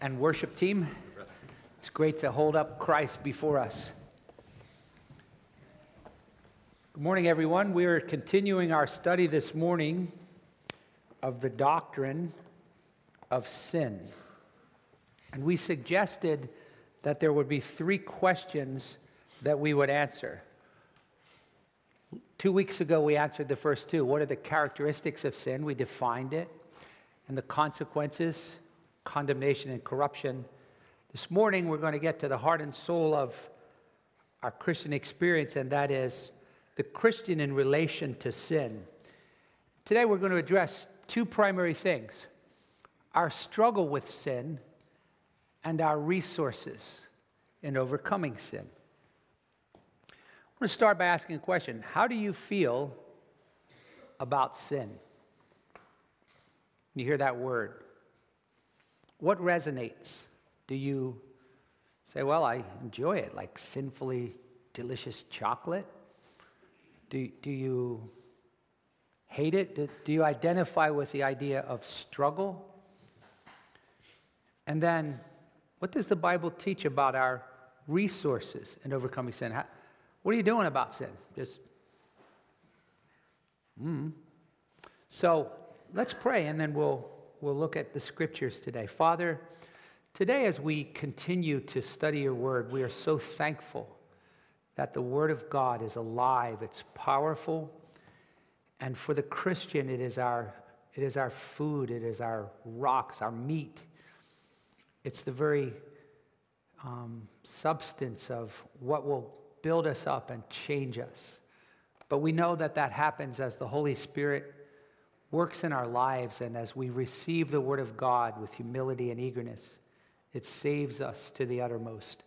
and worship team. It's great to hold up Christ before us. Good morning, everyone. We are continuing our study this morning of the doctrine of sin. And we suggested that there would be three questions that we would answer. Two weeks ago, we answered the first two. What are the characteristics of sin? We defined it, and the consequences condemnation and corruption. This morning, we're going to get to the heart and soul of our Christian experience, and that is the Christian in relation to sin. Today, we're going to address two primary things our struggle with sin and our resources in overcoming sin. I'm going to start by asking a question How do you feel about sin? You hear that word. What resonates? Do you say, well, I enjoy it, like sinfully delicious chocolate? Do, do you hate it? Do, do you identify with the idea of struggle? And then, what does the Bible teach about our resources in overcoming sin? How, what are you doing about sin? Just, mm. So let's pray and then we'll we'll look at the scriptures today. Father, today as we continue to study your word, we are so thankful that the word of God is alive, it's powerful, and for the Christian, it is our, it is our food, it is our rocks, our meat. It's the very um, substance of what will build us up and change us. But we know that that happens as the Holy Spirit works in our lives, and as we receive the Word of God with humility and eagerness, it saves us to the uttermost.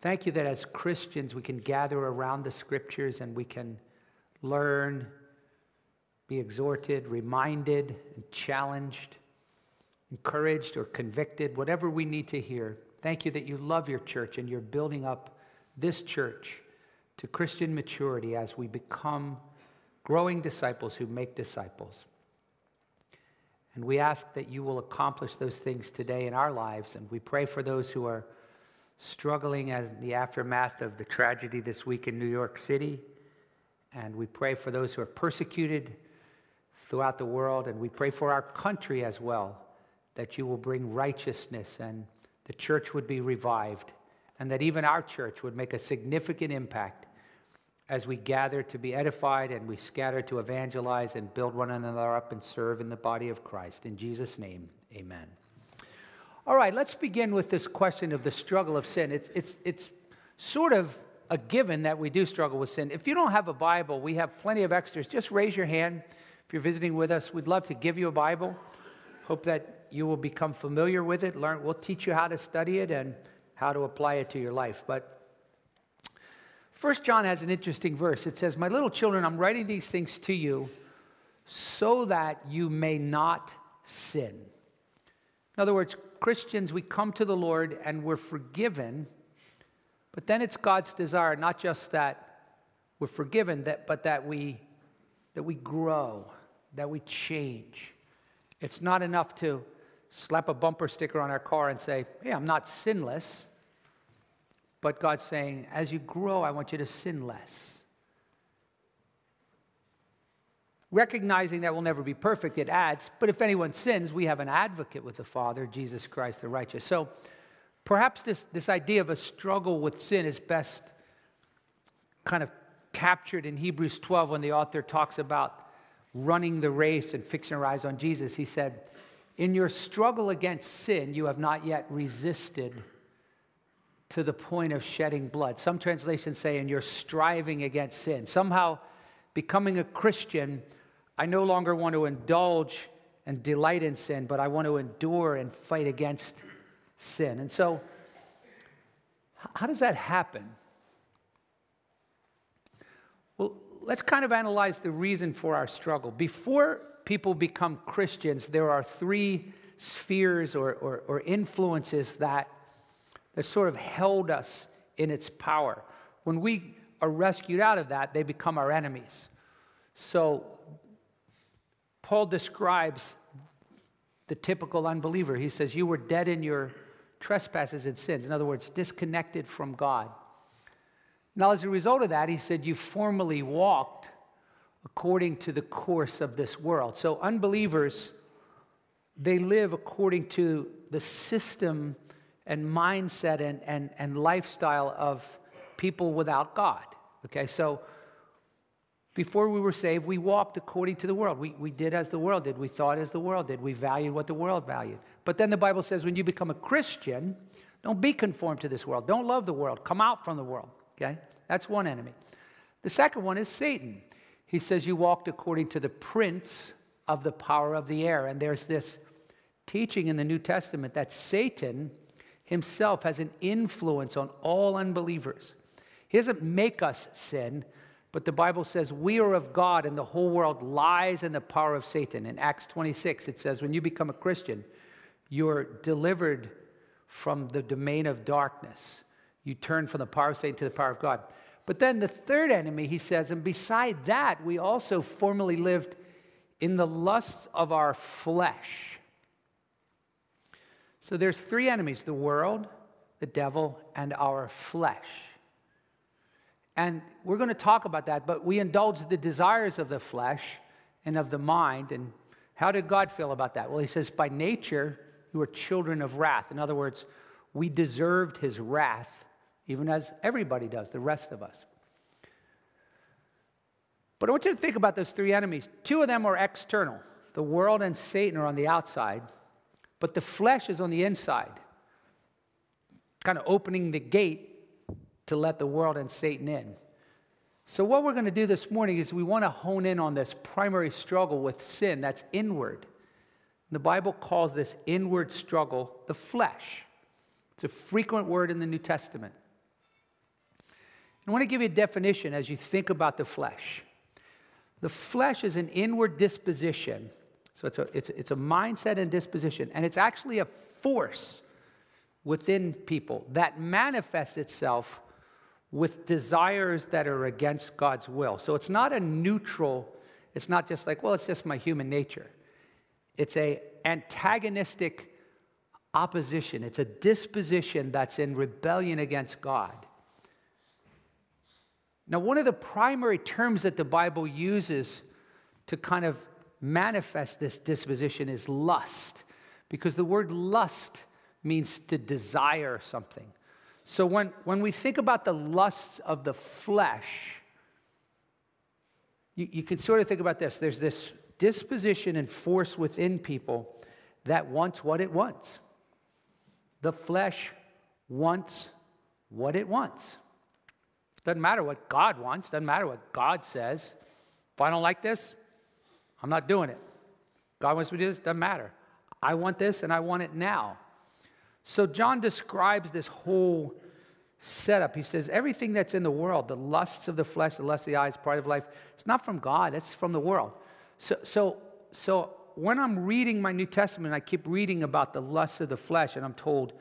Thank you that as Christians we can gather around the Scriptures and we can learn, be exhorted, reminded, and challenged, encouraged, or convicted, whatever we need to hear. Thank you that you love your church and you're building up this church to Christian maturity as we become growing disciples who make disciples. And we ask that you will accomplish those things today in our lives. And we pray for those who are struggling as the aftermath of the tragedy this week in New York City. And we pray for those who are persecuted throughout the world. And we pray for our country as well, that you will bring righteousness and the church would be revived, and that even our church would make a significant impact as we gather to be edified and we scatter to evangelize and build one another up and serve in the body of Christ. In Jesus' name, amen. All right, let's begin with this question of the struggle of sin. It's, it's, it's sort of a given that we do struggle with sin. If you don't have a Bible, we have plenty of extras. Just raise your hand if you're visiting with us. We'd love to give you a Bible. Hope that you will become familiar with it. Learn. We'll teach you how to study it and how to apply it to your life. But First John has an interesting verse. It says, My little children, I'm writing these things to you so that you may not sin. In other words, Christians, we come to the Lord and we're forgiven, but then it's God's desire not just that we're forgiven, that, but that we, that we grow, that we change. It's not enough to slap a bumper sticker on our car and say, Hey, I'm not sinless. But God's saying, as you grow, I want you to sin less. Recognizing that we'll never be perfect, it adds, but if anyone sins, we have an advocate with the Father, Jesus Christ the righteous. So perhaps this, this idea of a struggle with sin is best kind of captured in Hebrews 12 when the author talks about running the race and fixing our eyes on Jesus. He said, In your struggle against sin, you have not yet resisted to the point of shedding blood. Some translations say, and you're striving against sin. Somehow, becoming a Christian, I no longer want to indulge and delight in sin, but I want to endure and fight against sin. And so, how does that happen? Well, let's kind of analyze the reason for our struggle. Before people become Christians, there are three spheres or, or, or influences that that sort of held us in its power. When we are rescued out of that, they become our enemies. So, Paul describes the typical unbeliever. He says, You were dead in your trespasses and sins. In other words, disconnected from God. Now, as a result of that, he said, You formerly walked according to the course of this world. So, unbelievers, they live according to the system and mindset and, and, and lifestyle of people without God. Okay, so before we were saved, we walked according to the world. We, we did as the world did. We thought as the world did. We valued what the world valued. But then the Bible says when you become a Christian, don't be conformed to this world. Don't love the world. Come out from the world. Okay? That's one enemy. The second one is Satan. He says you walked according to the prince of the power of the air. And there's this teaching in the New Testament that Satan himself has an influence on all unbelievers. He doesn't make us sin, but the Bible says we are of God and the whole world lies in the power of Satan. In Acts 26, it says, when you become a Christian, you're delivered from the domain of darkness. You turn from the power of Satan to the power of God. But then the third enemy, he says, and beside that, we also formerly lived in the lusts of our flesh. So there's three enemies the world, the devil, and our flesh. And we're going to talk about that, but we indulge the desires of the flesh and of the mind. And how did God feel about that? Well, he says, by nature, you are children of wrath. In other words, we deserved his wrath, even as everybody does, the rest of us. But I want you to think about those three enemies. Two of them are external the world and Satan are on the outside, but the flesh is on the inside, kind of opening the gate to let the world and Satan in. So, what we're going to do this morning is we want to hone in on this primary struggle with sin that's inward. The Bible calls this inward struggle the flesh. It's a frequent word in the New Testament. I want to give you a definition as you think about the flesh. The flesh is an inward disposition. So it's a, it's, it's a mindset and disposition, and it's actually a force within people that manifests itself with desires that are against God's will. So it's not a neutral, it's not just like, well, it's just my human nature. It's a antagonistic opposition. It's a disposition that's in rebellion against God. Now, one of the primary terms that the Bible uses to kind of manifest this disposition is lust, because the word lust means to desire something. So when, when we think about the lusts of the flesh, you, you can sort of think about this. There's this disposition and force within people that wants what it wants. The flesh wants what it wants. Doesn't matter what God wants, doesn't matter what God says. If I don't like this, I'm not doing it. God wants me to do this, doesn't matter. I want this and I want it now. So John describes this whole setup. He says, everything that's in the world, the lusts of the flesh, the lusts of the eyes, pride of life, it's not from God, it's from the world. So, so, so when I'm reading my New Testament, I keep reading about the lusts of the flesh, and I'm told,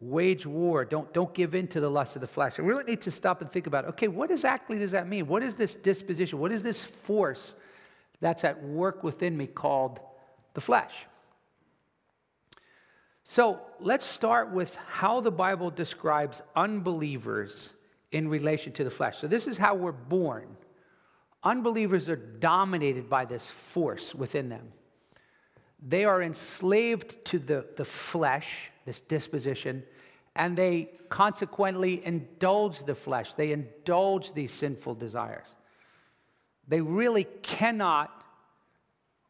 wage war, don't, don't give in to the lust of the flesh. I really need to stop and think about, okay, what exactly does that mean? What is this disposition? What is this force that's at work within me called the flesh? So let's start with how the Bible describes unbelievers in relation to the flesh. So, this is how we're born. Unbelievers are dominated by this force within them. They are enslaved to the, the flesh, this disposition, and they consequently indulge the flesh. They indulge these sinful desires. They really cannot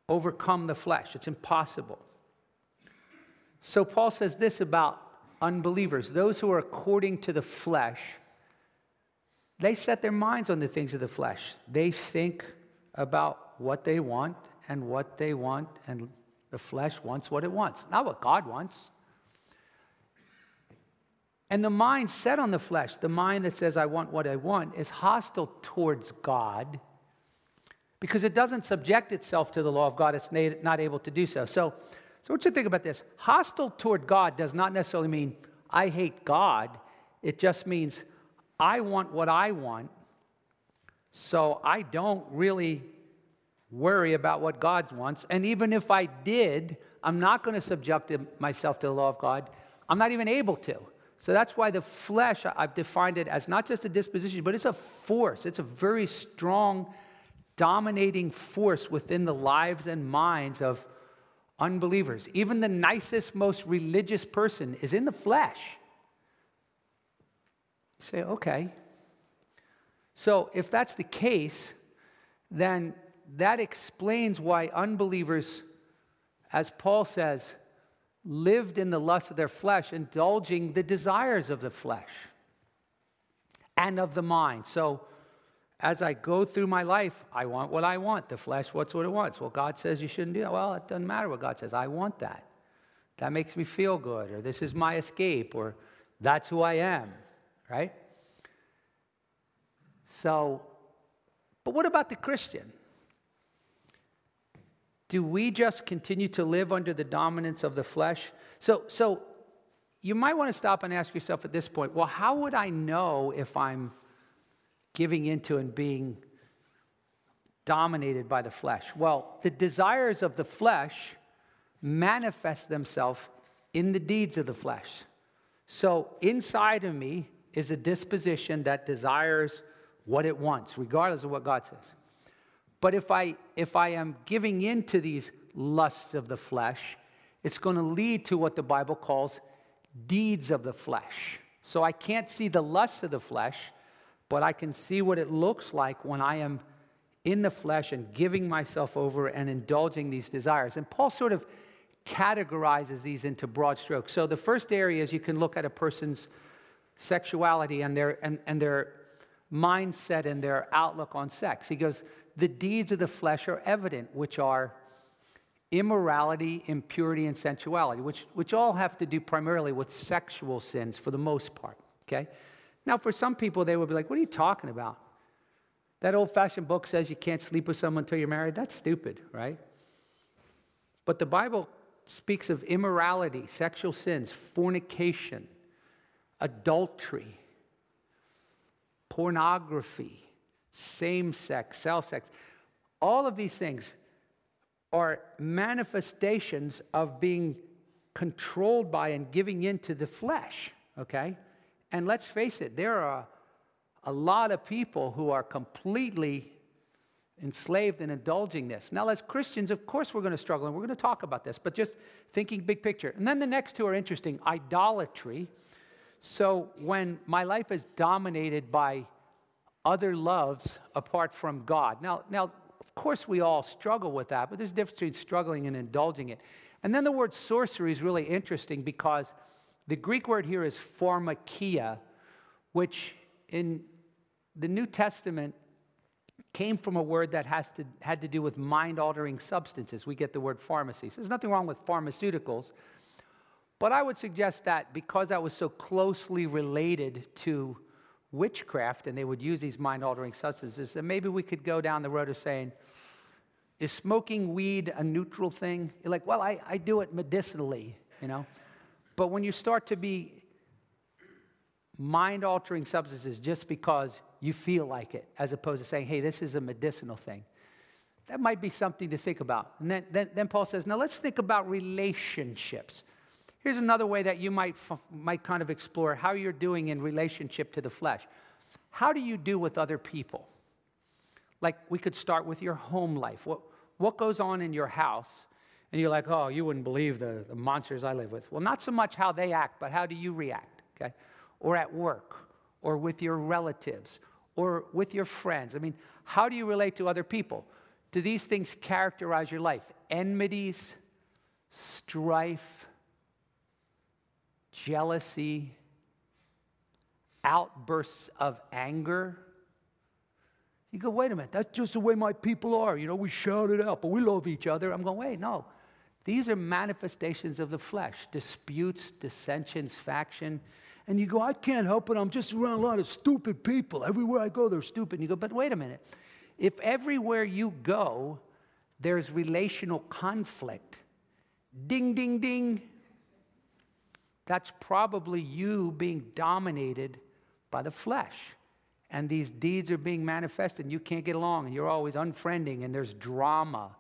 overcome the flesh, it's impossible. So Paul says this about unbelievers those who are according to the flesh, they set their minds on the things of the flesh. They think about what they want and what they want, and the flesh wants what it wants, not what God wants. And the mind set on the flesh, the mind that says, I want what I want, is hostile towards God because it doesn't subject itself to the law of God. It's not able to do so. So, so, what you think about this? Hostile toward God does not necessarily mean I hate God. It just means I want what I want, so I don't really worry about what God wants. And even if I did, I'm not going to subject myself to the law of God. I'm not even able to. So that's why the flesh, I've defined it as not just a disposition, but it's a force. It's a very strong, dominating force within the lives and minds of unbelievers. Even the nicest, most religious person is in the flesh. You say, okay. So if that's the case, then that explains why unbelievers, as Paul says, lived in the lust of their flesh, indulging the desires of the flesh and of the mind. So, as I go through my life, I want what I want. The flesh wants what it wants. Well, God says you shouldn't do that. Well, it doesn't matter what God says. I want that. That makes me feel good, or this is my escape, or that's who I am, right? So, but what about the Christian? Do we just continue to live under the dominance of the flesh? So, so you might want to stop and ask yourself at this point well, how would I know if I'm giving into and being dominated by the flesh? Well, the desires of the flesh manifest themselves in the deeds of the flesh. So, inside of me is a disposition that desires what it wants, regardless of what God says. But if I, if I am giving in to these lusts of the flesh, it's going to lead to what the Bible calls deeds of the flesh. So I can't see the lusts of the flesh, but I can see what it looks like when I am in the flesh and giving myself over and indulging these desires. And Paul sort of categorizes these into broad strokes. So the first area is you can look at a person's sexuality and their, and, and their mindset and their outlook on sex. He goes, the deeds of the flesh are evident, which are immorality, impurity, and sensuality, which, which all have to do primarily with sexual sins for the most part. Okay? Now, for some people, they would be like, What are you talking about? That old fashioned book says you can't sleep with someone until you're married. That's stupid, right? But the Bible speaks of immorality, sexual sins, fornication, adultery, pornography, same sex, self sex. All of these things are manifestations of being controlled by and giving into the flesh, okay? And let's face it, there are a lot of people who are completely enslaved and indulging this. Now, as Christians, of course, we're going to struggle and we're going to talk about this, but just thinking big picture. And then the next two are interesting idolatry. So, when my life is dominated by other loves apart from God. Now, now, of course, we all struggle with that, but there's a difference between struggling and indulging it. And then the word sorcery is really interesting because the Greek word here is pharmakia, which in the New Testament came from a word that has to, had to do with mind altering substances. We get the word pharmacy. So there's nothing wrong with pharmaceuticals. But I would suggest that because that was so closely related to witchcraft and they would use these mind altering substances, that maybe we could go down the road of saying, is smoking weed a neutral thing? You're like, well, I, I do it medicinally, you know? But when you start to be mind altering substances just because you feel like it, as opposed to saying, hey, this is a medicinal thing, that might be something to think about. And then, then, then Paul says, now let's think about relationships. Here's another way that you might, might kind of explore how you're doing in relationship to the flesh. How do you do with other people? Like, we could start with your home life. What, what goes on in your house? And you're like, oh, you wouldn't believe the, the monsters I live with. Well, not so much how they act, but how do you react, okay? Or at work, or with your relatives, or with your friends. I mean, how do you relate to other people? Do these things characterize your life? Enmities, strife, jealousy, outbursts of anger. You go, wait a minute, that's just the way my people are. You know, we shout it out, but we love each other. I'm going, wait, no. These are manifestations of the flesh disputes, dissensions, faction. And you go, I can't help it. I'm just around a lot of stupid people. Everywhere I go, they're stupid. And you go, but wait a minute. If everywhere you go, there's relational conflict, ding, ding, ding, that's probably you being dominated by the flesh. And these deeds are being manifested, and you can't get along, and you're always unfriending, and there's drama,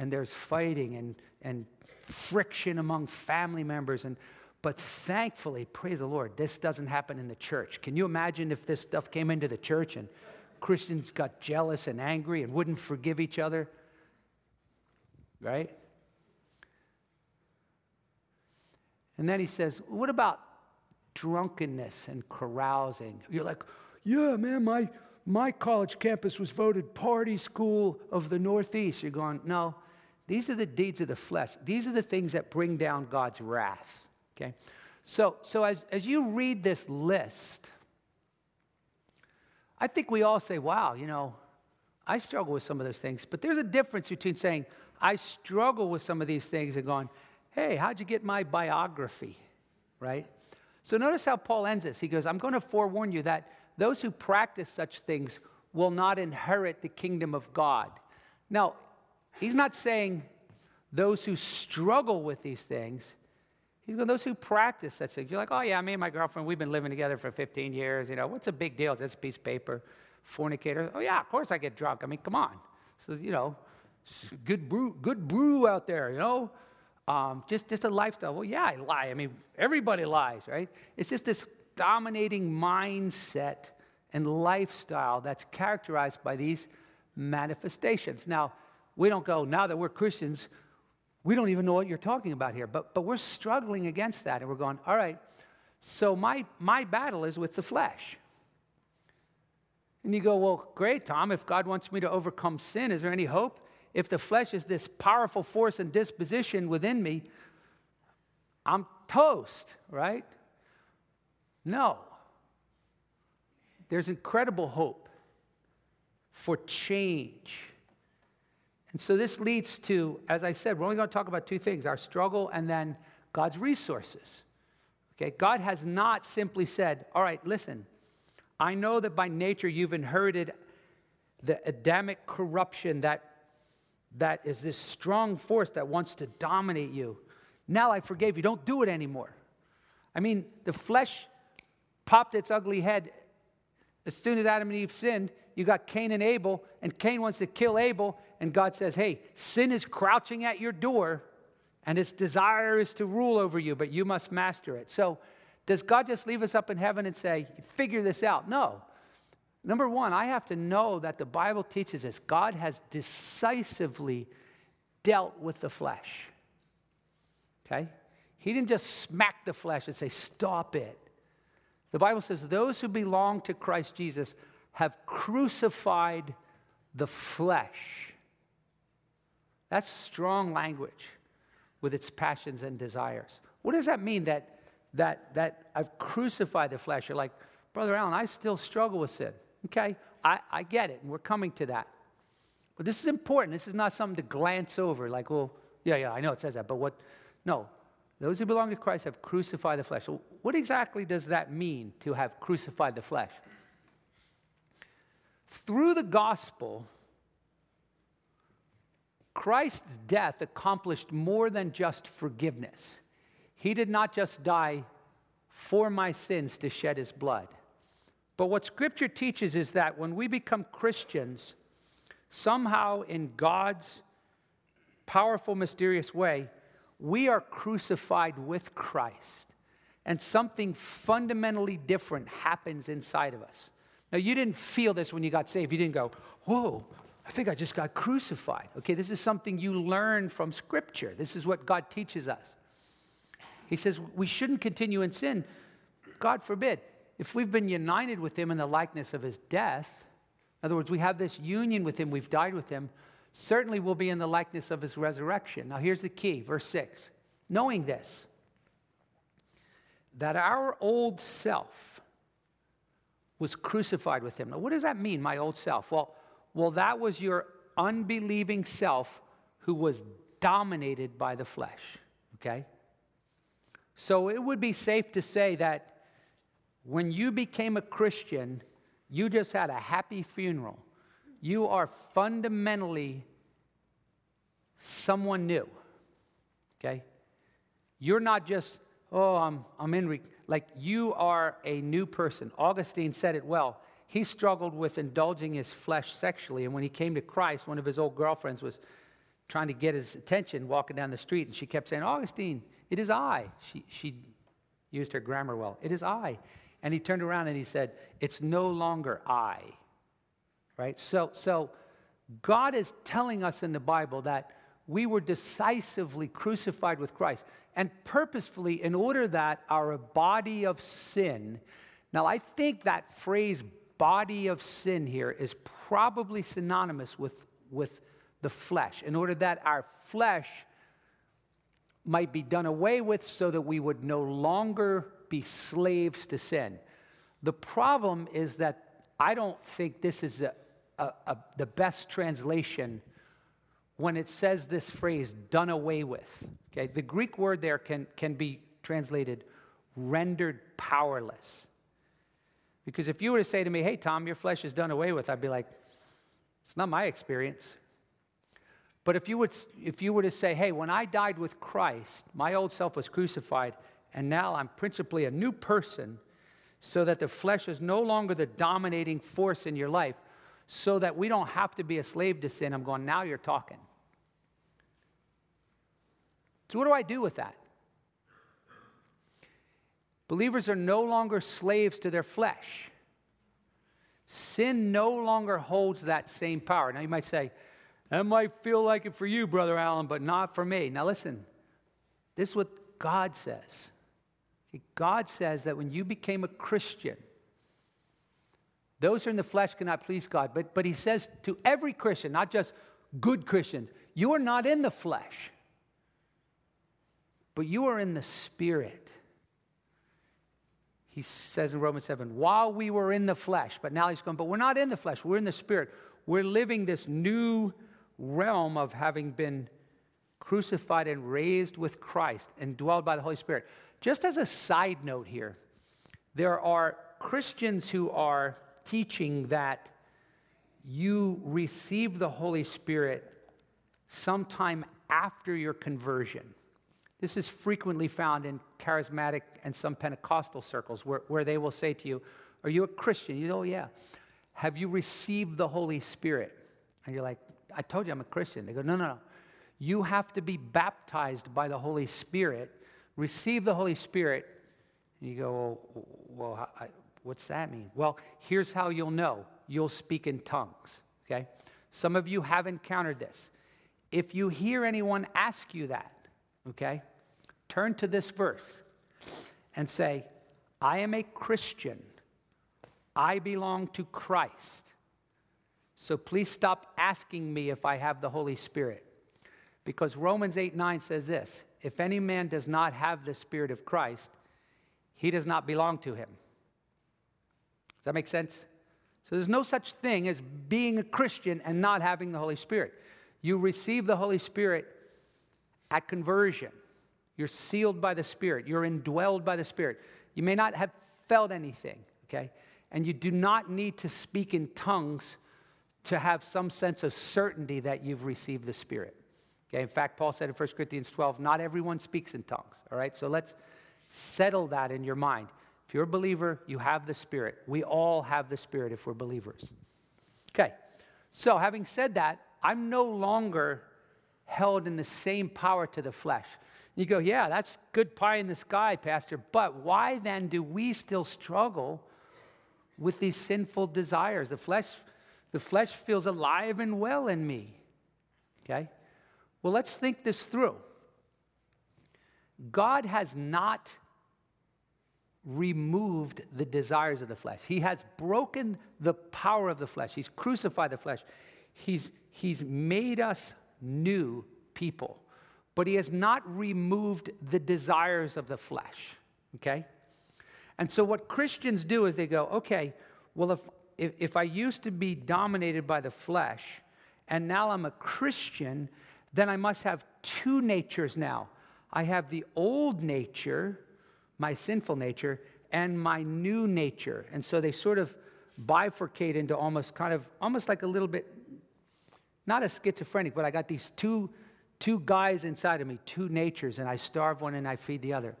and there's fighting and, and friction among family members. And, but thankfully, praise the Lord, this doesn't happen in the church. Can you imagine if this stuff came into the church and Christians got jealous and angry and wouldn't forgive each other? Right? And then he says, What about drunkenness and carousing? You're like, Yeah, man, my, my college campus was voted party school of the Northeast. You're going, No, these are the deeds of the flesh. These are the things that bring down God's wrath. Okay? So, so as, as you read this list, I think we all say, wow, you know, I struggle with some of those things. But there's a difference between saying, I struggle with some of these things and going, hey, how'd you get my biography? Right? So notice how Paul ends this. He goes, I'm going to forewarn you that those who practice such things will not inherit the kingdom of God. Now, he's not saying those who struggle with these things. He's going, those who practice such things. You're like, oh, yeah, me and my girlfriend, we've been living together for 15 years. You know, what's a big deal? Just a piece of paper. Fornicator. Oh, yeah, of course I get drunk. I mean, come on. So, you know, good brew, good brew out there, you know. Um, just, just a lifestyle. Well, yeah, I lie. I mean, everybody lies, right? It's just this dominating mindset and lifestyle that's characterized by these manifestations. Now, we don't go, now that we're Christians, we don't even know what you're talking about here. But, but we're struggling against that. And we're going, all right, so my, my battle is with the flesh. And you go, well, great, Tom. If God wants me to overcome sin, is there any hope? if the flesh is this powerful force and disposition within me, I'm toast, right? No. There's incredible hope for change. And so this leads to, as I said, we're only going to talk about two things our struggle and then God's resources. Okay, God has not simply said, All right, listen, I know that by nature you've inherited the Adamic corruption that that is this strong force that wants to dominate you. Now I forgave you. Don't do it anymore. I mean, the flesh popped its ugly head as soon as Adam and Eve sinned. You got Cain and Abel, and Cain wants to kill Abel, and God says, Hey, sin is crouching at your door, and its desire is to rule over you, but you must master it. So, does God just leave us up in heaven and say, Figure this out? No. Number one, I have to know that the Bible teaches us God has decisively dealt with the flesh. Okay? He didn't just smack the flesh and say, stop it. The Bible says those who belong to Christ Jesus have crucified the flesh. That's strong language with its passions and desires. What does that mean that, that, that I've crucified the flesh? You're like, Brother Allen, I still struggle with sin. Okay, I, I get it, and we're coming to that. But this is important. This is not something to glance over, like, well, yeah, yeah, I know it says that, but what? No. Those who belong to Christ have crucified the flesh. So, what exactly does that mean to have crucified the flesh? Through the gospel, Christ's death accomplished more than just forgiveness. He did not just die for my sins to shed his blood. But what Scripture teaches is that when we become Christians, somehow in God's powerful, mysterious way, we are crucified with Christ. And something fundamentally different happens inside of us. Now, you didn't feel this when you got saved. You didn't go, whoa, I think I just got crucified. Okay, this is something you learn from Scripture. This is what God teaches us. He says we shouldn't continue in sin. God forbid if we've been united with him in the likeness of his death, in other words, we have this union with him, we've died with him, certainly we'll be in the likeness of his resurrection. Now, here's the key, verse 6. Knowing this, that our old self was crucified with him. Now, what does that mean, my old self? Well, well, that was your unbelieving self who was dominated by the flesh, okay? So it would be safe to say that when you became a Christian, you just had a happy funeral. You are fundamentally someone new. Okay? You're not just, oh, I'm, I'm in, re-. like you are a new person. Augustine said it well. He struggled with indulging his flesh sexually, and when he came to Christ, one of his old girlfriends was trying to get his attention walking down the street, and she kept saying, Augustine, it is I. She, she used her grammar well. It is I. And he turned around and he said, It's no longer I. Right? So, so God is telling us in the Bible that we were decisively crucified with Christ and purposefully in order that our body of sin. Now, I think that phrase body of sin here is probably synonymous with, with the flesh, in order that our flesh might be done away with so that we would no longer be slaves to sin. The problem is that I don't think this is a, a, a, the best translation when it says this phrase, done away with. Okay, the Greek word there can, can be translated rendered powerless. Because if you were to say to me, hey, Tom, your flesh is done away with, I'd be like, it's not my experience. But if you, would, if you were to say, hey, when I died with Christ, my old self was crucified, and now I'm principally a new person, so that the flesh is no longer the dominating force in your life, so that we don't have to be a slave to sin, I'm going, now you're talking. So, what do I do with that? Believers are no longer slaves to their flesh. Sin no longer holds that same power. Now, you might say, that might feel like it for you, Brother Allen, but not for me. Now, listen, this is what God says. God says that when you became a Christian, those who are in the flesh cannot please God. But, but He says to every Christian, not just good Christians, you are not in the flesh, but you are in the Spirit he says in Romans 7, while we were in the flesh, but now he's going, but we're not in the flesh, we're in the spirit. We're living this new realm of having been crucified and raised with Christ and dwelled by the Holy Spirit. Just as a side note here, there are Christians who are teaching that you receive the Holy Spirit sometime after your conversion. This is frequently found in charismatic and some Pentecostal circles where, where they will say to you, Are you a Christian? You know, oh, yeah. Have you received the Holy Spirit? And you're like, I told you I'm a Christian. They go, No, no, no. You have to be baptized by the Holy Spirit, receive the Holy Spirit. And you go, Well, well I, what's that mean? Well, here's how you'll know you'll speak in tongues, okay? Some of you have encountered this. If you hear anyone ask you that, okay, turn to this verse and say, I am a Christian. I belong to Christ. So please stop asking me if I have the Holy Spirit. Because Romans 8 9 says this if any man does not have the Spirit of Christ, he does not belong to him. Does that make sense? So there's no such thing as being a Christian and not having the Holy Spirit. You receive the Holy Spirit at conversion. You're sealed by the Spirit. You're indwelled by the Spirit. You may not have felt anything, okay? And you do not need to speak in tongues to have some sense of certainty that you've received the Spirit. Okay, in fact, Paul said in 1 Corinthians 12, not everyone speaks in tongues. All right, so let's settle that in your mind. If you're a believer, you have the Spirit. We all have the Spirit if we're believers. Okay, so having said that, I'm no longer held in the same power to the flesh. You go, yeah, that's good pie in the sky, Pastor, but why then do we still struggle with these sinful desires? The flesh, the flesh feels alive and well in me. Okay? Well, let's think this through. God has not removed the desires of the flesh. He has broken the power of the flesh. He's crucified the flesh. He's, he's made us new people but he has not removed the desires of the flesh. Okay? And so what Christians do is they go, okay, well, if, if, if I used to be dominated by the flesh and now I'm a Christian, then I must have two natures now. I have the old nature, my sinful nature, and my new nature. And so they sort of bifurcate into almost kind of, almost like a little bit, not a schizophrenic, but I got these two two guys inside of me, two natures, and I starve one and I feed the other.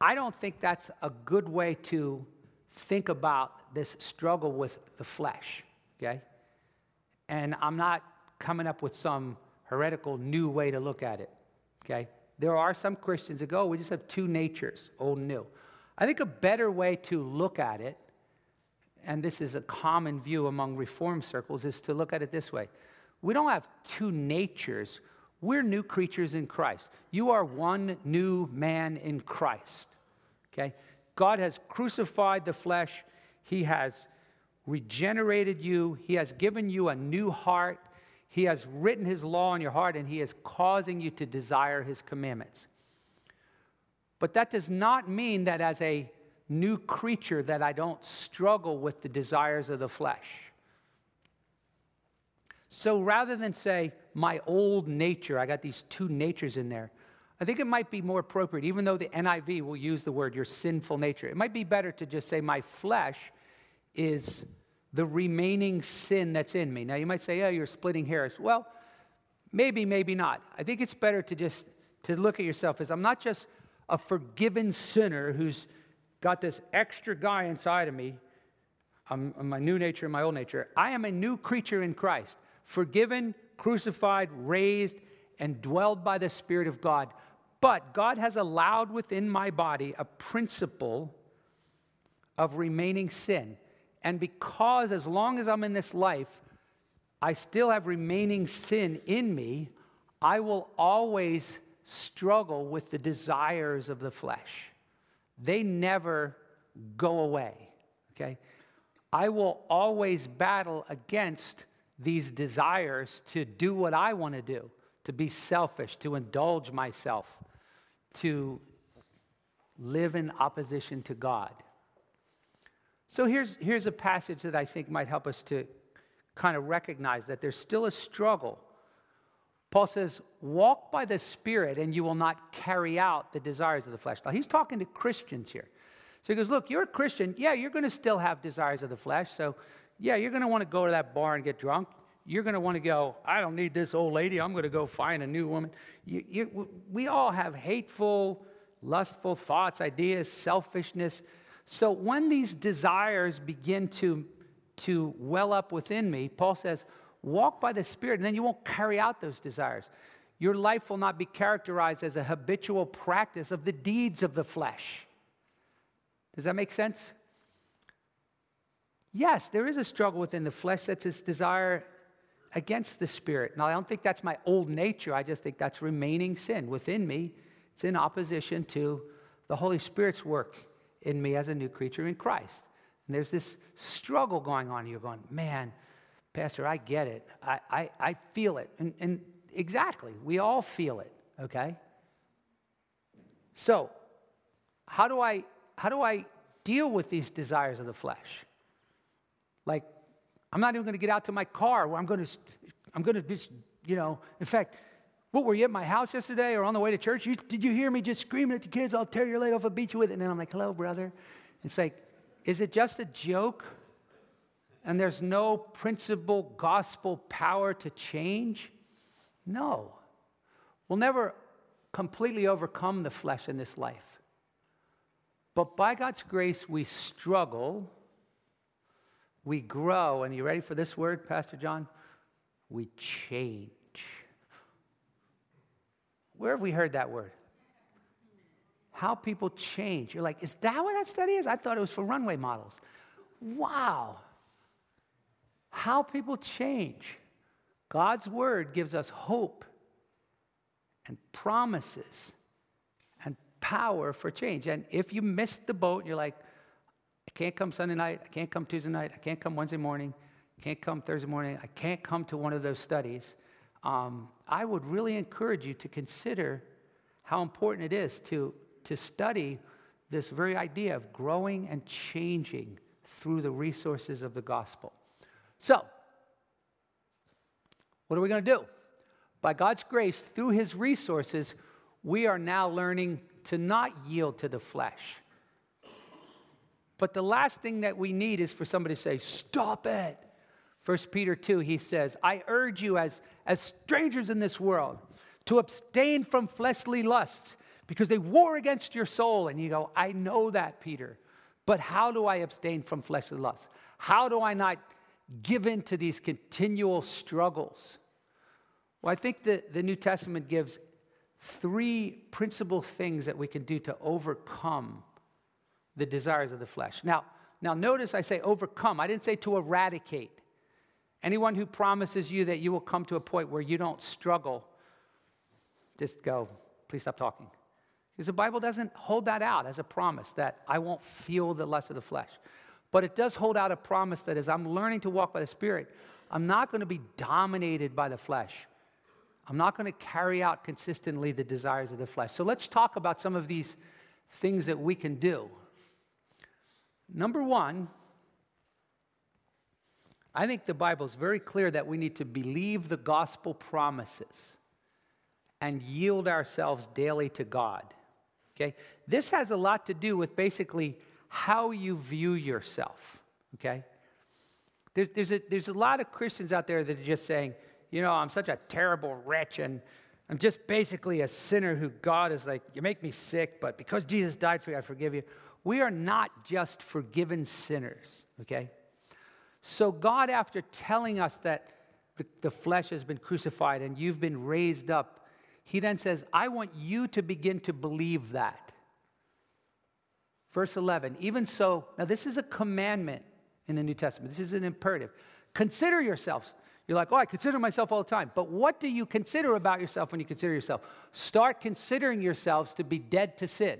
I don't think that's a good way to think about this struggle with the flesh, okay? And I'm not coming up with some heretical new way to look at it. Okay? There are some Christians that go, we just have two natures, old and new. I think a better way to look at it, and this is a common view among reform circles, is to look at it this way. We don't have two natures, we're new creatures in Christ. You are one new man in Christ. Okay? God has crucified the flesh, He has regenerated you, He has given you a new heart, He has written His law in your heart, and He is causing you to desire His commandments. But that does not mean that as a new creature that I don't struggle with the desires of the flesh. So rather than say, my old nature, I got these two natures in there, I think it might be more appropriate, even though the NIV will use the word your sinful nature, it might be better to just say, my flesh is the remaining sin that's in me. Now you might say, oh, you're splitting hairs. Well, maybe, maybe not. I think it's better to just to look at yourself as I'm not just a forgiven sinner who's got this extra guy inside of me, I'm, I'm my new nature and my old nature. I am a new creature in Christ, forgiven, crucified, raised, and dwelled by the Spirit of God. But God has allowed within my body a principle of remaining sin. And because as long as I'm in this life, I still have remaining sin in me, I will always struggle with the desires of the flesh. They never go away, okay? I will always battle against these desires to do what I want to do, to be selfish, to indulge myself, to live in opposition to God. So here's, here's a passage that I think might help us to kind of recognize that there's still a struggle. Paul says, Walk by the Spirit, and you will not carry out the desires of the flesh. Now, he's talking to Christians here. So he goes, Look, you're a Christian. Yeah, you're going to still have desires of the flesh. So, yeah, you're going to want to go to that bar and get drunk. You're going to want to go, I don't need this old lady. I'm going to go find a new woman. You, you, we all have hateful, lustful thoughts, ideas, selfishness. So when these desires begin to, to well up within me, Paul says, walk by the Spirit, and then you won't carry out those desires. Your life will not be characterized as a habitual practice of the deeds of the flesh. Does that make sense? Yes, there is a struggle within the flesh that's its desire against the Spirit. Now, I don't think that's my old nature. I just think that's remaining sin within me. It's in opposition to the Holy Spirit's work in me as a new creature in Christ. And there's this struggle going on. You're going, man, Pastor, I get it. I, I, I feel it. And, and exactly, we all feel it, okay? So, how do I how do I deal with these desires of the flesh? Like, I'm not even going to get out to my car where I'm going to I'm going to just, you know, in fact, what were you at my house yesterday or on the way to church? You, did you hear me just screaming at the kids? I'll tear your leg off, I'll beat you with it. And then I'm like, hello, brother. It's like, is it just a joke? And there's no principle, gospel power to change? No. We'll never completely overcome the flesh in this life. But by God's grace, we struggle, we grow, and you ready for this word, Pastor John? We change. Where have we heard that word? How people change. You're like, is that what that study is? I thought it was for runway models. Wow. How people change. God's word gives us hope and promises and power for change. And if you missed the boat, you're like, can't come Sunday night, I can't come Tuesday night, I can't come Wednesday morning, I can't come Thursday morning, I can't come to one of those studies um, I would really encourage you to consider how important it is to, to study this very idea of growing and changing through the resources of the gospel. So, what are we going to do? By God's grace, through his resources, we are now learning to not yield to the flesh. But the last thing that we need is for somebody to say, Stop it. 1 Peter 2, he says, I urge you as, as strangers in this world to abstain from fleshly lusts because they war against your soul. And you go, I know that, Peter. But how do I abstain from fleshly lusts? How do I not give in to these continual struggles? Well, I think that the New Testament gives three principal things that we can do to overcome the desires of the flesh. Now, now notice I say overcome. I didn't say to eradicate. Anyone who promises you that you will come to a point where you don't struggle, just go, please stop talking. Because the Bible doesn't hold that out as a promise that I won't feel the lust of the flesh. But it does hold out a promise that as I'm learning to walk by the Spirit, I'm not going to be dominated by the flesh. I'm not going to carry out consistently the desires of the flesh. So let's talk about some of these things that we can do. Number one, I think the Bible is very clear that we need to believe the gospel promises and yield ourselves daily to God. Okay? This has a lot to do with basically how you view yourself. Okay? There's, there's, a, there's a lot of Christians out there that are just saying, you know, I'm such a terrible wretch and I'm just basically a sinner who God is like, you make me sick, but because Jesus died for you, I forgive you. We are not just forgiven sinners, okay? So, God, after telling us that the, the flesh has been crucified and you've been raised up, He then says, I want you to begin to believe that. Verse 11, even so, now this is a commandment in the New Testament, this is an imperative. Consider yourselves. You're like, oh, I consider myself all the time. But what do you consider about yourself when you consider yourself? Start considering yourselves to be dead to sin.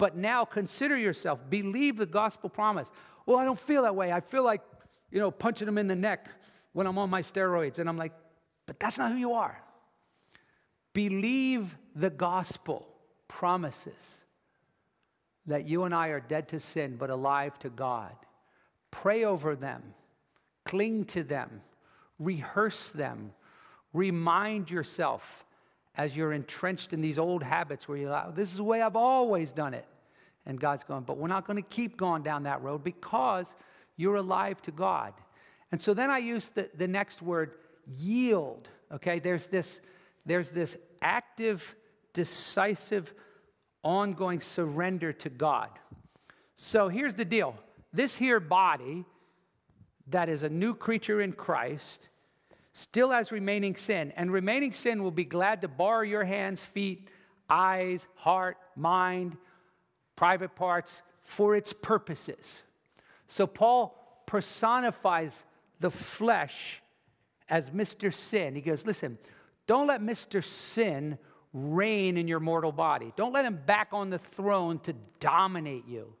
But now consider yourself, believe the gospel promise. Well, I don't feel that way. I feel like, you know, punching them in the neck when I'm on my steroids. And I'm like, but that's not who you are. Believe the gospel promises that you and I are dead to sin but alive to God. Pray over them, cling to them, rehearse them, remind yourself as you're entrenched in these old habits where you're like, oh, this is the way I've always done it. And God's going, but we're not going to keep going down that road because you're alive to God. And so then I use the, the next word, yield. Okay, there's this, there's this active, decisive, ongoing surrender to God. So here's the deal this here body that is a new creature in Christ still has remaining sin, and remaining sin will be glad to borrow your hands, feet, eyes, heart, mind, private parts for its purposes. So Paul personifies the flesh as Mr. Sin. He goes, Listen, don't let Mr. Sin reign in your mortal body. Don't let him back on the throne to dominate you.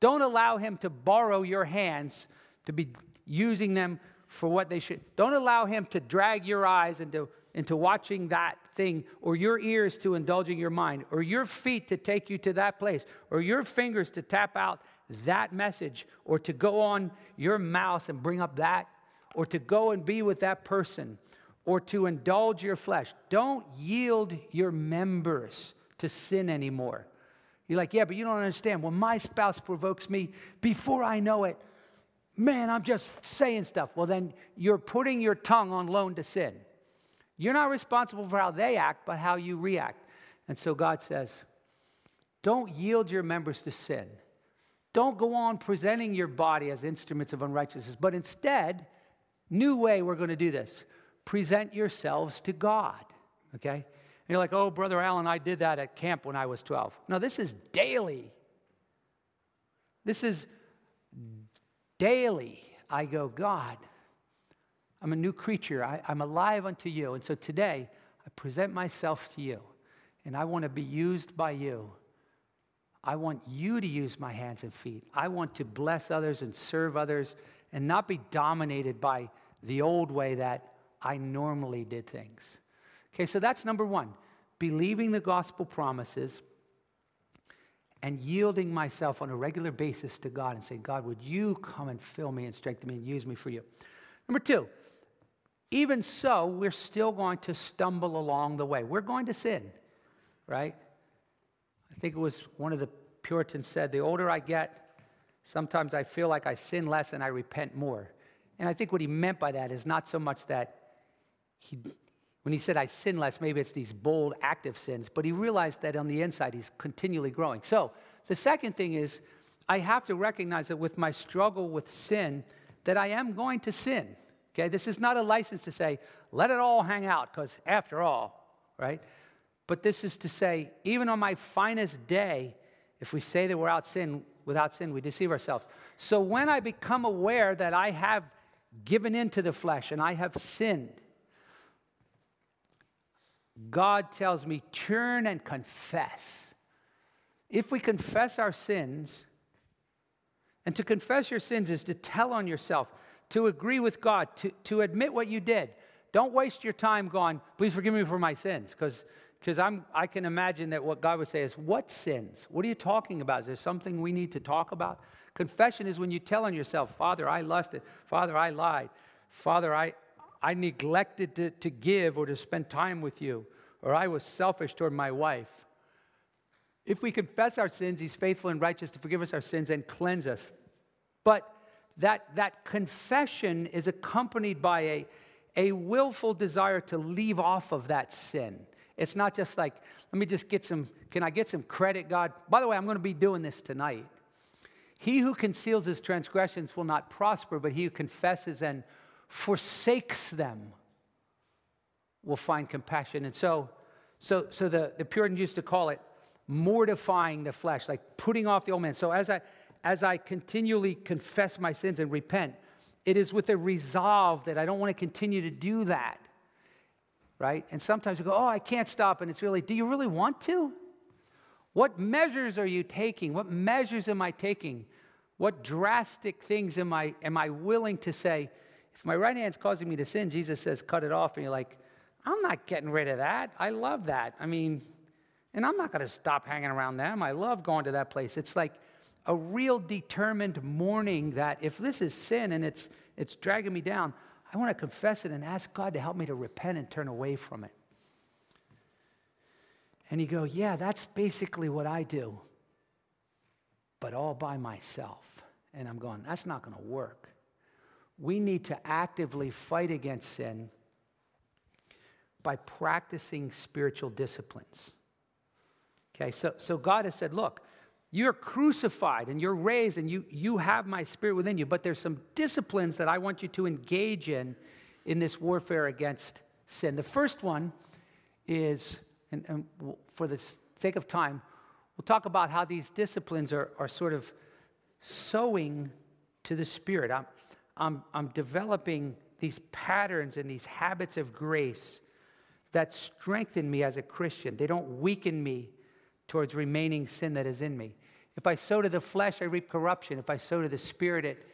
Don't allow him to borrow your hands to be using them for what they should. Don't allow him to drag your eyes into, into watching that thing, or your ears to indulging your mind, or your feet to take you to that place, or your fingers to tap out that message, or to go on your mouse and bring up that, or to go and be with that person, or to indulge your flesh. Don't yield your members to sin anymore. You're like, yeah, but you don't understand. When my spouse provokes me, before I know it, man, I'm just saying stuff. Well, then you're putting your tongue on loan to sin. You're not responsible for how they act, but how you react. And so God says, don't yield your members to sin. Don't go on presenting your body as instruments of unrighteousness, but instead, new way we're going to do this present yourselves to God. Okay? And you're like, oh, Brother Allen, I did that at camp when I was 12. No, this is daily. This is daily. I go, God, I'm a new creature. I, am alive unto you. And so today, I present myself to you, and I want to be used by you. I want you to use my hands and feet. I want to bless others and serve others and not be dominated by the old way that I normally did things. Okay, so that's number one believing the gospel promises and yielding myself on a regular basis to God and saying, God, would you come and fill me and strengthen me and use me for you? Number two, even so, we're still going to stumble along the way. We're going to sin, right? I think it was one of the Puritans said, the older I get, sometimes I feel like I sin less and I repent more. And I think what he meant by that is not so much that he, when he said I sin less, maybe it's these bold, active sins, but he realized that on the inside he's continually growing. So the second thing is, I have to recognize that with my struggle with sin, that I am going to sin. Okay, this is not a license to say, let it all hang out, because after all, right? But this is to say, even on my finest day, if we say that we're out sin, without sin, we deceive ourselves. So when I become aware that I have given into the flesh and I have sinned, God tells me, turn and confess. If we confess our sins, and to confess your sins is to tell on yourself, to agree with God, to, to admit what you did. Don't waste your time going, please forgive me for my sins, because because I can imagine that what God would say is, What sins? What are you talking about? Is there something we need to talk about? Confession is when you tell on yourself, Father, I lusted, Father, I lied, Father, I, I neglected to, to give or to spend time with you, or I was selfish toward my wife. If we confess our sins, He's faithful and righteous to forgive us our sins and cleanse us. But that, that confession is accompanied by a, a willful desire to leave off of that sin. It's not just like, let me just get some, can I get some credit, God? By the way, I'm going to be doing this tonight. He who conceals his transgressions will not prosper, but he who confesses and forsakes them will find compassion. And so, so, so the, the Puritans used to call it mortifying the flesh, like putting off the old man. So as I, as I continually confess my sins and repent, it is with a resolve that I don't want to continue to do that. Right? And sometimes you go, oh, I can't stop. And it's really, do you really want to? What measures are you taking? What measures am I taking? What drastic things am I, am I willing to say? If my right hand's causing me to sin, Jesus says, cut it off. And you're like, I'm not getting rid of that. I love that. I mean, and I'm not going to stop hanging around them. I love going to that place. It's like a real determined mourning that if this is sin and it's, it's dragging me down, I want to confess it and ask God to help me to repent and turn away from it. And you go, yeah, that's basically what I do, but all by myself. And I'm going, that's not going to work. We need to actively fight against sin by practicing spiritual disciplines. Okay, so, so God has said, look, you're crucified and you're raised and you, you have my spirit within you, but there's some disciplines that I want you to engage in in this warfare against sin. The first one is, and, and for the sake of time, we'll talk about how these disciplines are, are sort of sowing to the Spirit. I'm, I'm, I'm developing these patterns and these habits of grace that strengthen me as a Christian. They don't weaken me towards remaining sin that is in me. If I sow to the flesh, I reap corruption. If I sow to the spirit, it,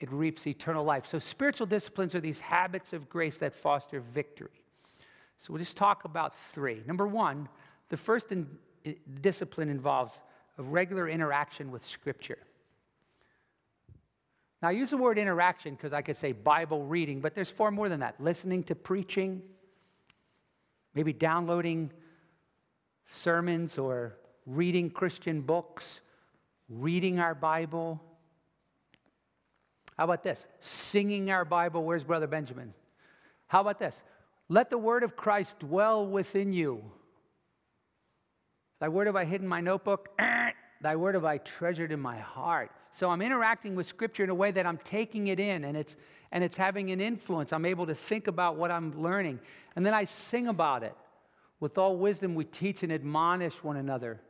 it reaps eternal life. So, spiritual disciplines are these habits of grace that foster victory. So, we'll just talk about three. Number one, the first in, discipline involves a regular interaction with Scripture. Now, I use the word interaction because I could say Bible reading, but there's far more than that. Listening to preaching, maybe downloading sermons or reading Christian books, reading our Bible. How about this? Singing our Bible. Where's Brother Benjamin? How about this? Let the word of Christ dwell within you. Thy word have I hidden in my notebook. Thy word have I treasured in my heart. So I'm interacting with Scripture in a way that I'm taking it in and it's, and it's having an influence. I'm able to think about what I'm learning. And then I sing about it. With all wisdom, we teach and admonish one another.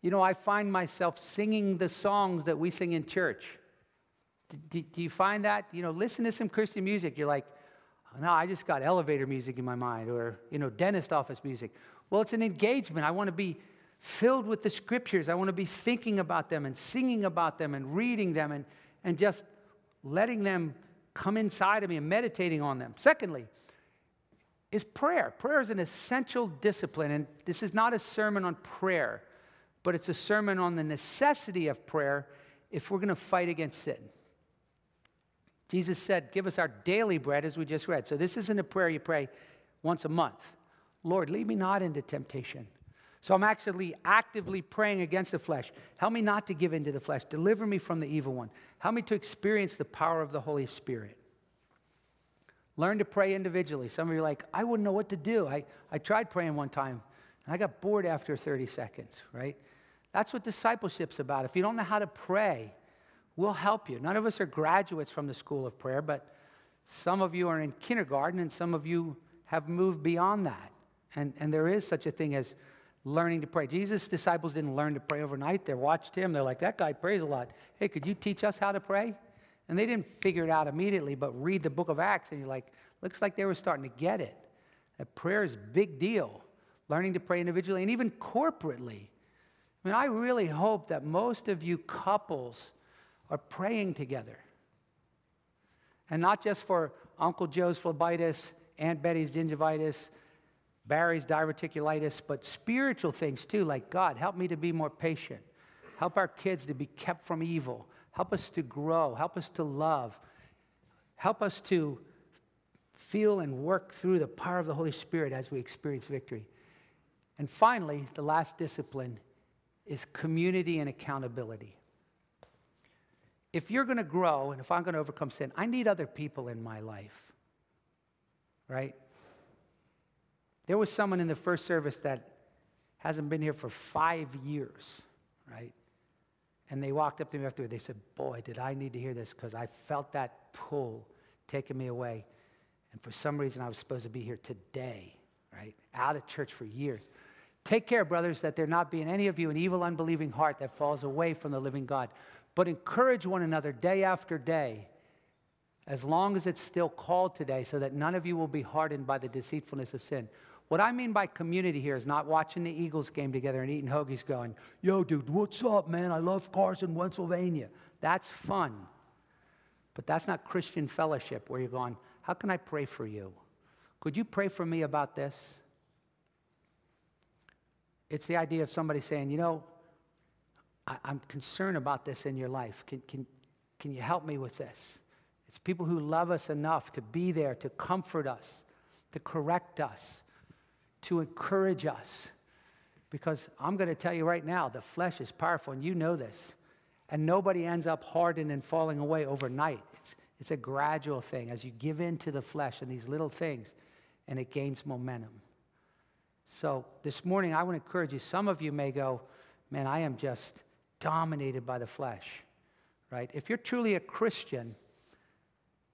You know, I find myself singing the songs that we sing in church. Do, do, you find that? You know, listen to some Christian music. You're like, oh, no, I just got elevator music in my mind or, you know, dentist office music. Well, it's an engagement. I want to be filled with the scriptures. I want to be thinking about them and singing about them and reading them and, and just letting them come inside of me and meditating on them. Secondly, is prayer. Prayer is an essential discipline, and this is not a sermon on prayer, but it's a sermon on the necessity of prayer if we're going to fight against sin. Jesus said, Give us our daily bread, as we just read. So this isn't a prayer you pray once a month. Lord, lead me not into temptation. So I'm actually actively praying against the flesh. Help me not to give in to the flesh. Deliver me from the evil one. Help me to experience the power of the Holy Spirit. Learn to pray individually. Some of you are like, I wouldn't know what to do. I, I tried praying one time and I got bored after 30 seconds, right? That's what discipleship's about. If you don't know how to pray, we'll help you. None of us are graduates from the school of prayer, but Some of you are in kindergarten, and some of you have moved beyond that. And, and there is such a thing as learning to pray. Jesus' disciples didn't learn to pray overnight. They watched him. They're like, that guy prays a lot. Hey, could you teach us how to pray? And they didn't figure it out immediately, but read the book of Acts, and you're like, looks like they were starting to get it. That prayer is a big deal. Learning to pray individually and even corporately. I mean, I really hope that most of you couples are praying together. And not just for Uncle Joe's phlebitis, Aunt Betty's gingivitis, Barry's diverticulitis, but spiritual things too, like God, help me to be more patient. Help our kids to be kept from evil. Help us to grow. Help us to love. Help us to feel and work through the power of the Holy Spirit as we experience victory. And finally, the last discipline is community and accountability. If you're going to grow and if I'm going to overcome sin, I need other people in my life. Right? There was someone in the first service that hasn't been here for five years, right? And they walked up to me after they said, Boy, did I need to hear this because I felt that pull taking me away. And for some reason, I was supposed to be here today, right? Out of church for years. Take care, brothers, that there not be in any of you an evil, unbelieving heart that falls away from the living God. But encourage one another day after day, as long as it's still called today, so that none of you will be hardened by the deceitfulness of sin. What I mean by community here is not watching the Eagles game together and eating hoagies going, yo, dude, what's up, man? I love Carson, Pennsylvania. That's fun. But that's not Christian fellowship where you're going, how can I pray for you? Could you pray for me about this? It's the idea of somebody saying, you know, I, am concerned about this in your life. Can, can, can you help me with this? It's people who love us enough to be there, to comfort us, to correct us, to encourage us. Because I'm going to tell you right now, the flesh is powerful, and you know this. And nobody ends up hardened and falling away overnight. It's, it's a gradual thing as you give in to the flesh and these little things, and it gains momentum. So this morning, I want to encourage you. Some of you may go, man, I am just dominated by the flesh, right? If you're truly a Christian,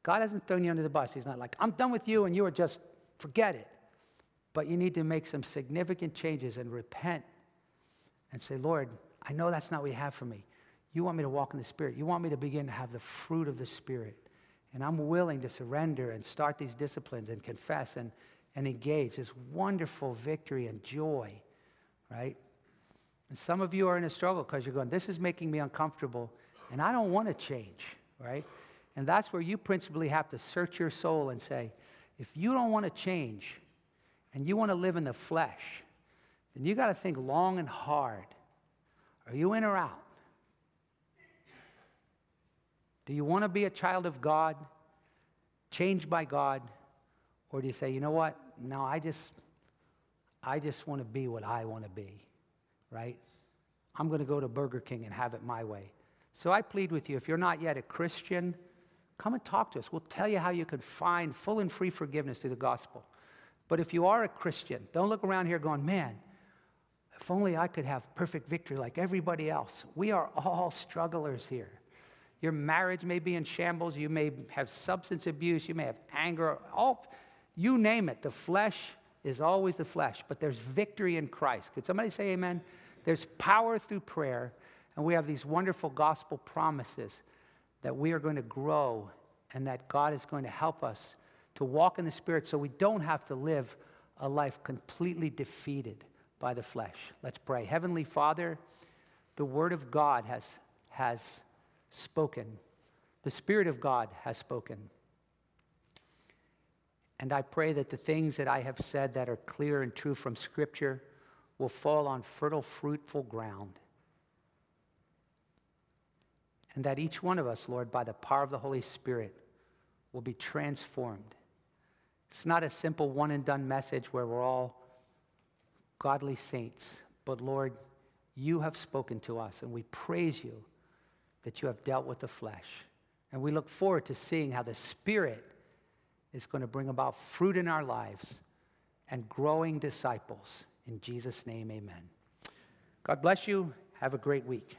God hasn't thrown you under the bus. He's not like, I'm done with you and you are just, forget it. But you need to make some significant changes and repent and say, Lord, I know that's not what you have for me. You want me to walk in the Spirit. You want me to begin to have the fruit of the Spirit. And I'm willing to surrender and start these disciplines and confess and and engage. This wonderful victory and joy, right? And some of you are in a struggle because you're going, this is making me uncomfortable, and I don't want to change, right? And that's where you principally have to search your soul and say, if you don't want to change and you want to live in the flesh, then you got to think long and hard. Are you in or out? Do you want to be a child of God, changed by God? Or do you say, you know what? no, I just, I just want to be what I want to be, right? I'm going to go to Burger King and have it my way. So I plead with you, if you're not yet a Christian, come and talk to us. We'll tell you how you can find full and free forgiveness through the gospel. But if you are a Christian, don't look around here going, man, if only I could have perfect victory like everybody else. We are all strugglers here. Your marriage may be in shambles. You may have substance abuse. You may have anger. All you name it, the flesh is always the flesh, but there's victory in Christ. Could somebody say amen? There's power through prayer, and we have these wonderful gospel promises that we are going to grow and that God is going to help us to walk in the Spirit so we don't have to live a life completely defeated by the flesh. Let's pray. Heavenly Father, the Word of God has, has spoken, the Spirit of God has spoken. And I pray that the things that I have said that are clear and true from Scripture will fall on fertile, fruitful ground. And that each one of us, Lord, by the power of the Holy Spirit, will be transformed. It's not a simple one and done message where we're all godly saints, but Lord, you have spoken to us, and we praise you that you have dealt with the flesh. And we look forward to seeing how the Spirit is going to bring about fruit in our lives and growing disciples. In Jesus' name, amen. God bless you. Have a great week.